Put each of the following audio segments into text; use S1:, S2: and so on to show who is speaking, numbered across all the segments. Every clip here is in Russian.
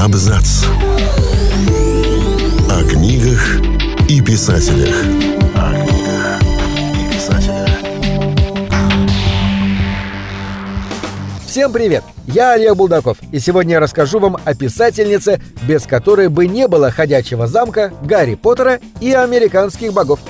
S1: Абзац. О книгах и писателях. О книгах и писателях.
S2: Всем привет! Я Олег Булдаков, и сегодня я расскажу вам о писательнице, без которой бы не было «Ходячего замка», «Гарри Поттера» и «Американских богов».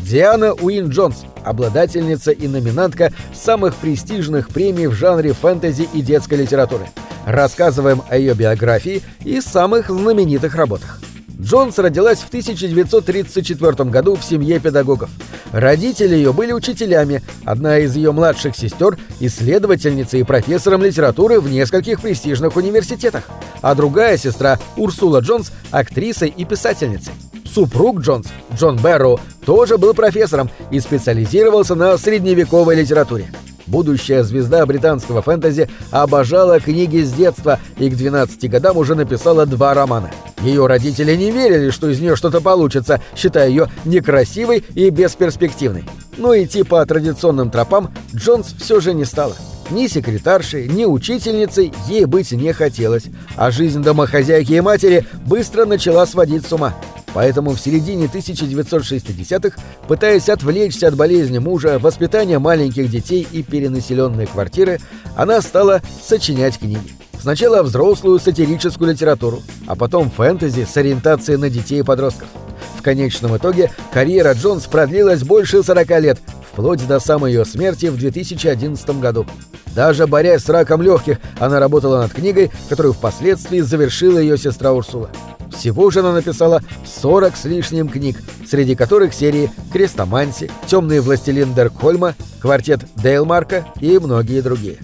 S2: Диана Уин Джонс, обладательница и номинантка самых престижных премий в жанре фэнтези и детской литературы. Рассказываем о ее биографии и самых знаменитых работах. Джонс родилась в 1934 году в семье педагогов. Родители ее были учителями, одна из ее младших сестер – исследовательницей и профессором литературы в нескольких престижных университетах, а другая сестра, Урсула Джонс, актрисой и писательницей. Супруг Джонс, Джон Бэрроу, тоже был профессором и специализировался на средневековой литературе. Будущая звезда британского фэнтези обожала книги с детства и к 12 годам уже написала два романа. Ее родители не верили, что из нее что-то получится, считая ее некрасивой и бесперспективной. Но идти по традиционным тропам Джонс все же не стала. Ни секретаршей, ни учительницей ей быть не хотелось, а жизнь домохозяйки и матери быстро начала сводить с ума. Поэтому в середине 1960-х, пытаясь отвлечься от болезни мужа, воспитания маленьких детей и перенаселенной квартиры, она стала сочинять книги. Сначала взрослую сатирическую литературу, а потом фэнтези с ориентацией на детей и подростков. В конечном итоге карьера Джонс продлилась больше 40 лет, вплоть до самой ее смерти в 2011 году. Даже борясь с раком легких, она работала над книгой, которую впоследствии завершила ее сестра Урсула. Всего же она написала 40 с лишним книг, среди которых серии «Крестоманси», «Темный властелин Деркхольма», «Квартет Дейлмарка» и многие другие.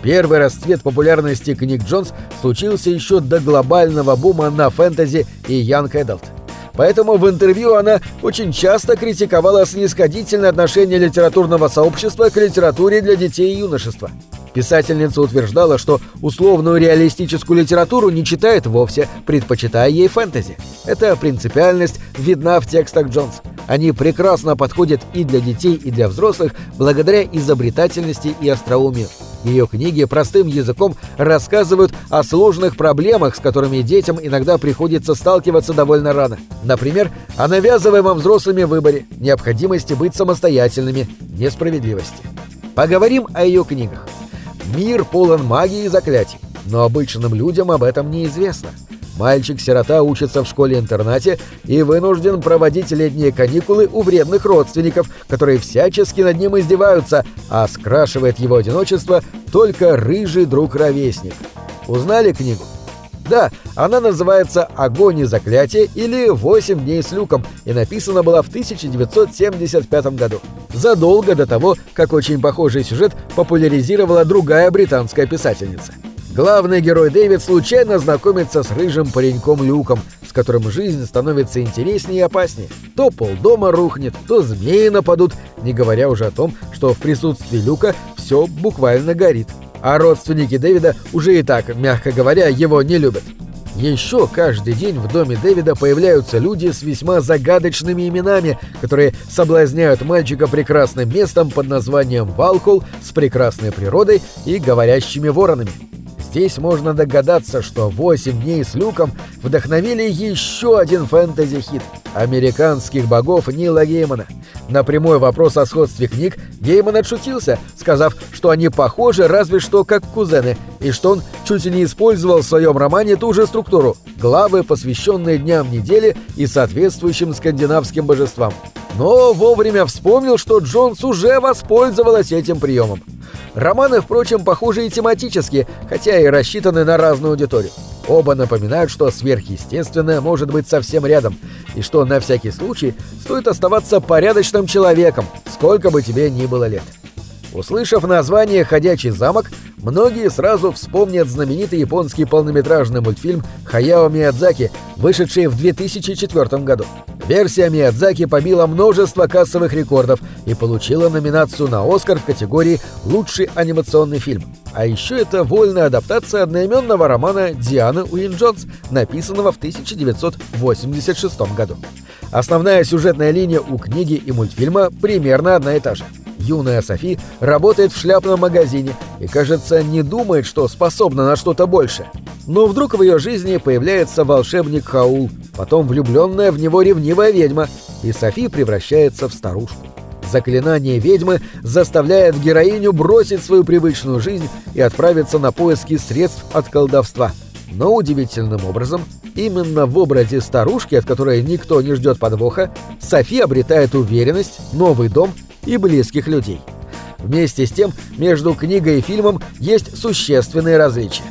S2: Первый расцвет популярности книг Джонс случился еще до глобального бума на фэнтези и young adult. Поэтому в интервью она очень часто критиковала снисходительное отношение литературного сообщества к литературе для детей и юношества. Писательница утверждала, что условную реалистическую литературу не читает вовсе, предпочитая ей фэнтези. Эта принципиальность видна в текстах Джонс. Они прекрасно подходят и для детей, и для взрослых благодаря изобретательности и остроумию. Ее книги простым языком рассказывают о сложных проблемах, с которыми детям иногда приходится сталкиваться довольно рано. Например, о навязываемом взрослыми выборе, необходимости быть самостоятельными, несправедливости. Поговорим о ее книгах. Мир полон магии и заклятий, но обычным людям об этом неизвестно. Мальчик-сирота учится в школе-интернате и вынужден проводить летние каникулы у вредных родственников, которые всячески над ним издеваются, а скрашивает его одиночество только рыжий друг-ровесник. Узнали книгу? Да, она называется «Огонь и заклятие» или «Восемь дней с люком» и написана была в 1975 году. Задолго до того, как очень похожий сюжет популяризировала другая британская писательница. Главный герой Дэвид случайно знакомится с рыжим пареньком Люком, с которым жизнь становится интереснее и опаснее. То полдома рухнет, то змеи нападут, не говоря уже о том, что в присутствии Люка все буквально горит. А родственники Дэвида уже и так, мягко говоря, его не любят. Еще каждый день в доме Дэвида появляются люди с весьма загадочными именами, которые соблазняют мальчика прекрасным местом под названием Валхол с прекрасной природой и говорящими воронами. Здесь можно догадаться, что «Восемь дней с Люком» вдохновили еще один фэнтези-хит «Американских богов» Нила Геймана. На прямой вопрос о сходстве книг Гейман отшутился, сказав, что они похожи разве что как кузены, и что он чуть не использовал в своем романе ту же структуру – главы, посвященные дням недели и соответствующим скандинавским божествам. Но вовремя вспомнил, что Джонс уже воспользовалась этим приемом. Романы, впрочем, похожи и тематически, хотя и рассчитаны на разную аудиторию. Оба напоминают, что сверхъестественное может быть совсем рядом, и что на всякий случай стоит оставаться порядочным человеком, сколько бы тебе ни было лет. Услышав название «Ходячий замок», многие сразу вспомнят знаменитый японский полнометражный мультфильм «Хаяо Миядзаки», вышедший в 2004 году. Версия Миядзаки побила множество кассовых рекордов и получила номинацию на «Оскар» в категории «Лучший анимационный фильм». А еще это вольная адаптация одноименного романа Дианы Уин Джонс, написанного в 1986 году. Основная сюжетная линия у книги и мультфильма примерно одна и та же. Юная Софи работает в шляпном магазине и, кажется, не думает, что способна на что-то больше. Но вдруг в ее жизни появляется волшебник Хаул, потом влюбленная в него ревнивая ведьма, и Софи превращается в старушку. Заклинание ведьмы заставляет героиню бросить свою привычную жизнь и отправиться на поиски средств от колдовства. Но удивительным образом, именно в образе старушки, от которой никто не ждет подвоха, Софи обретает уверенность, новый дом и близких людей. Вместе с тем, между книгой и фильмом есть существенные различия.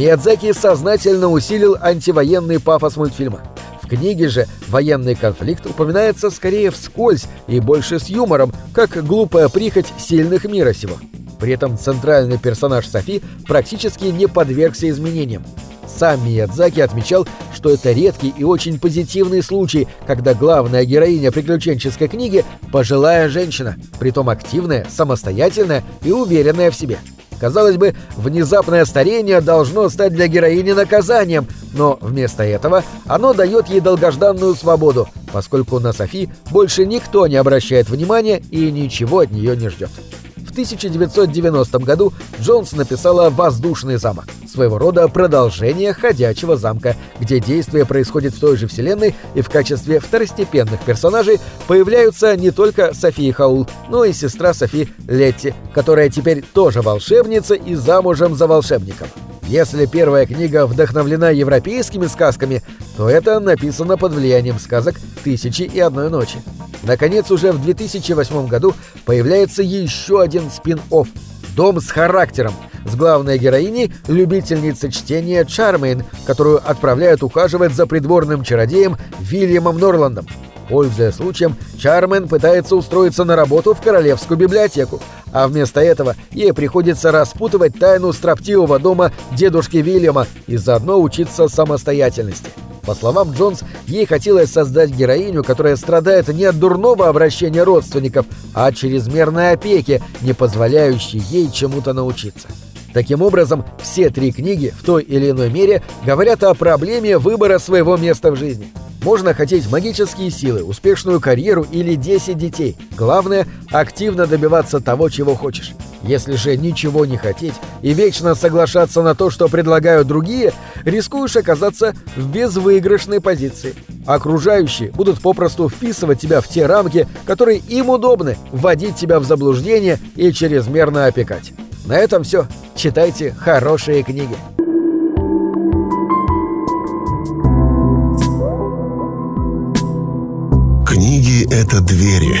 S2: Миядзаки сознательно усилил антивоенный пафос мультфильма. В книге же военный конфликт упоминается скорее вскользь и больше с юмором, как глупая прихоть сильных мира сего. При этом центральный персонаж Софи практически не подвергся изменениям. Сам Миядзаки отмечал, что это редкий и очень позитивный случай, когда главная героиня приключенческой книги – пожилая женщина, притом активная, самостоятельная и уверенная в себе. Казалось бы, внезапное старение должно стать для героини наказанием, но вместо этого оно дает ей долгожданную свободу, поскольку на Софи больше никто не обращает внимания и ничего от нее не ждет. В 1990 году Джонс написала «Воздушный замок», своего рода продолжение «Ходячего замка», где действие происходит в той же вселенной и в качестве второстепенных персонажей появляются не только София Хаул, но и сестра Софи Летти, которая теперь тоже волшебница и замужем за волшебником. Если первая книга вдохновлена европейскими сказками, то это написано под влиянием сказок «Тысячи и одной ночи». Наконец, уже в 2008 году появляется еще один спин-офф «Дом с характером», с главной героиней любительницей чтения Чармейн, которую отправляют ухаживать за придворным чародеем Вильямом Норландом. Пользуясь случаем, Чармен пытается устроиться на работу в Королевскую библиотеку, а вместо этого ей приходится распутывать тайну строптивого дома дедушки Вильяма и заодно учиться самостоятельности. По словам Джонс, ей хотелось создать героиню, которая страдает не от дурного обращения родственников, а от чрезмерной опеки, не позволяющей ей чему-то научиться. Таким образом, все три книги в той или иной мере говорят о проблеме выбора своего места в жизни. Можно хотеть магические силы, успешную карьеру или 10 детей. Главное – активно добиваться того, чего хочешь. Если же ничего не хотеть и вечно соглашаться на то, что предлагают другие, рискуешь оказаться в безвыигрышной позиции. Окружающие будут попросту вписывать тебя в те рамки, которые им удобны, вводить тебя в заблуждение и чрезмерно опекать. На этом все. Читайте хорошие книги.
S1: Книги — это двери,